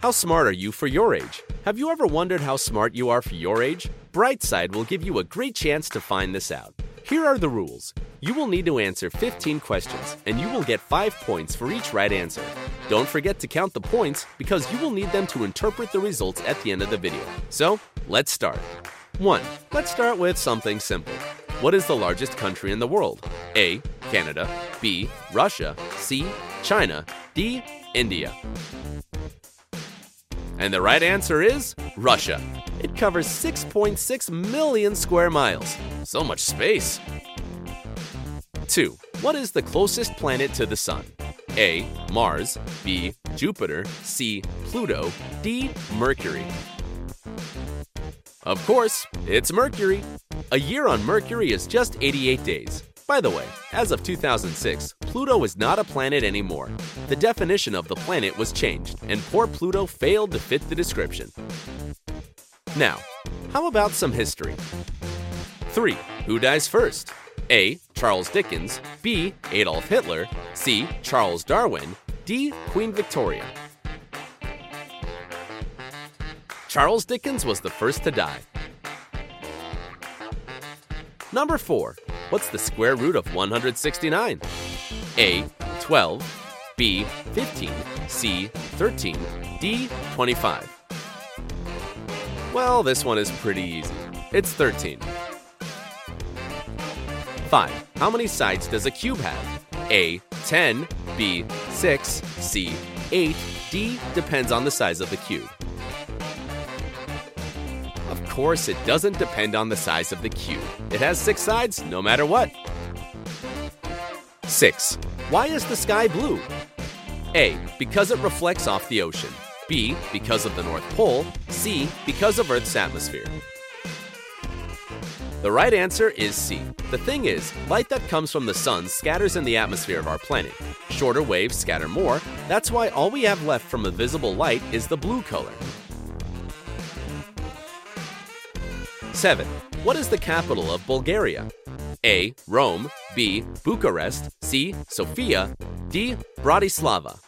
How smart are you for your age? Have you ever wondered how smart you are for your age? Brightside will give you a great chance to find this out. Here are the rules. You will need to answer 15 questions, and you will get 5 points for each right answer. Don't forget to count the points because you will need them to interpret the results at the end of the video. So, let's start. 1. Let's start with something simple. What is the largest country in the world? A. Canada. B. Russia. C. China. D. India. And the right answer is Russia. It covers 6.6 million square miles. So much space. 2. What is the closest planet to the Sun? A. Mars. B. Jupiter. C. Pluto. D. Mercury. Of course, it's Mercury. A year on Mercury is just 88 days. By the way, as of 2006, Pluto is not a planet anymore. The definition of the planet was changed, and poor Pluto failed to fit the description. Now, how about some history? 3. Who dies first? A. Charles Dickens. B. Adolf Hitler. C. Charles Darwin. D. Queen Victoria. Charles Dickens was the first to die. Number 4. What's the square root of 169? A. 12. B. 15. C. 13. D. 25. Well, this one is pretty easy. It's 13. 5. How many sides does a cube have? A. 10. B. 6. C. 8. D. Depends on the size of the cube. Of course, it doesn't depend on the size of the cube. It has six sides no matter what. 6. Why is the sky blue? A. Because it reflects off the ocean. B. Because of the North Pole. C. Because of Earth's atmosphere. The right answer is C. The thing is, light that comes from the sun scatters in the atmosphere of our planet. Shorter waves scatter more, that's why all we have left from a visible light is the blue color. 7. What is the capital of Bulgaria? A. Rome. B. Bucharest. C. Sofia. D. Bratislava.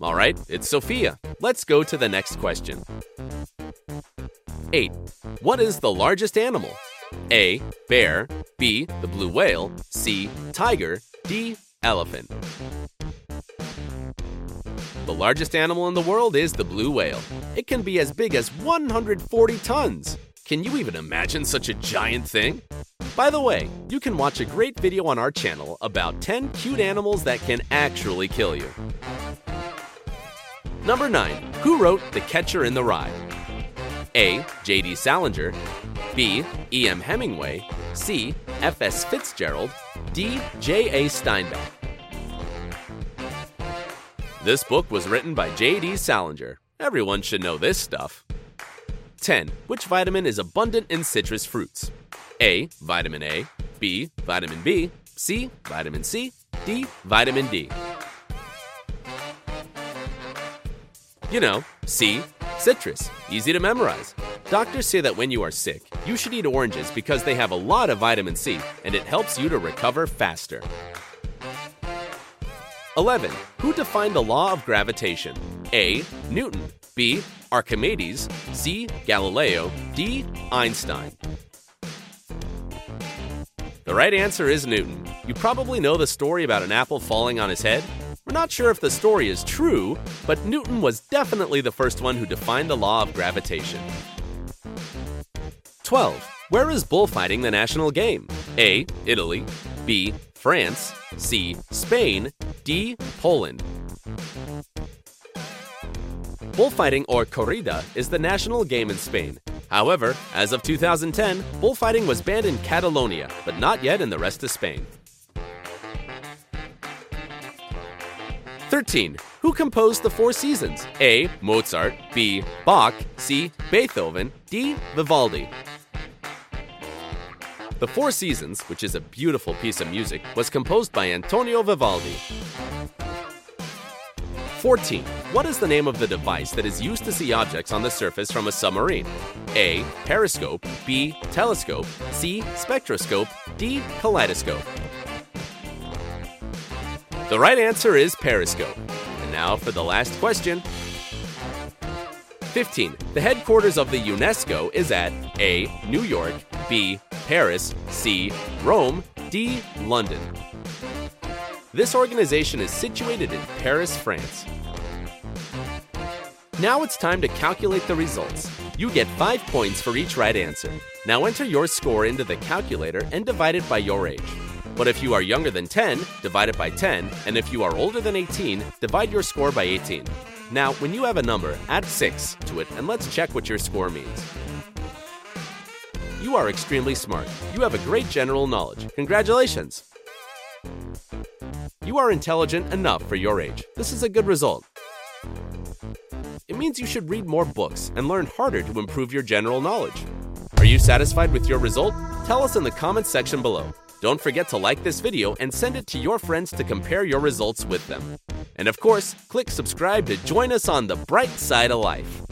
All right, it's Sofia. Let's go to the next question. 8. What is the largest animal? A. Bear. B. The blue whale. C. Tiger. D. Elephant. The largest animal in the world is the blue whale. It can be as big as 140 tons. Can you even imagine such a giant thing? By the way, you can watch a great video on our channel about 10 cute animals that can actually kill you. Number 9. Who wrote The Catcher in the Rye? A. J.D. Salinger. B. E.M. Hemingway. C. F.S. Fitzgerald. D. J.A. Steinbeck. This book was written by J.D. Salinger. Everyone should know this stuff. 10. Which vitamin is abundant in citrus fruits? A. Vitamin A. B. Vitamin B. C. Vitamin C. D. Vitamin D. You know, C. Citrus. Easy to memorize. Doctors say that when you are sick, you should eat oranges because they have a lot of vitamin C and it helps you to recover faster. 11. Who defined the law of gravitation? A. Newton. B. Archimedes. C. Galileo. D. Einstein. The right answer is Newton. You probably know the story about an apple falling on his head. We're not sure if the story is true, but Newton was definitely the first one who defined the law of gravitation. 12. Where is bullfighting the national game? A. Italy. B. France. C. Spain. D. Poland. Bullfighting or corrida is the national game in Spain. However, as of 2010, bullfighting was banned in Catalonia, but not yet in the rest of Spain. 13. Who composed the Four Seasons? A. Mozart. B. Bach. C. Beethoven. D. Vivaldi. The Four Seasons, which is a beautiful piece of music, was composed by Antonio Vivaldi. 14. What is the name of the device that is used to see objects on the surface from a submarine? A. Periscope. B. Telescope. C. Spectroscope. D. Kaleidoscope. The right answer is periscope. And now for the last question. 15. The headquarters of the UNESCO is at A. New York, B. Paris, C. Rome, D. London. This organization is situated in Paris, France. Now it's time to calculate the results. You get 5 points for each right answer. Now enter your score into the calculator and divide it by your age. But if you are younger than 10, divide it by 10, and if you are older than 18, divide your score by 18. Now, when you have a number, add 6 to it and let's check what your score means. You are extremely smart. You have a great general knowledge. Congratulations! You are intelligent enough for your age. This is a good result. It means you should read more books and learn harder to improve your general knowledge. Are you satisfied with your result? Tell us in the comments section below. Don't forget to like this video and send it to your friends to compare your results with them. And of course, click subscribe to join us on the bright side of life.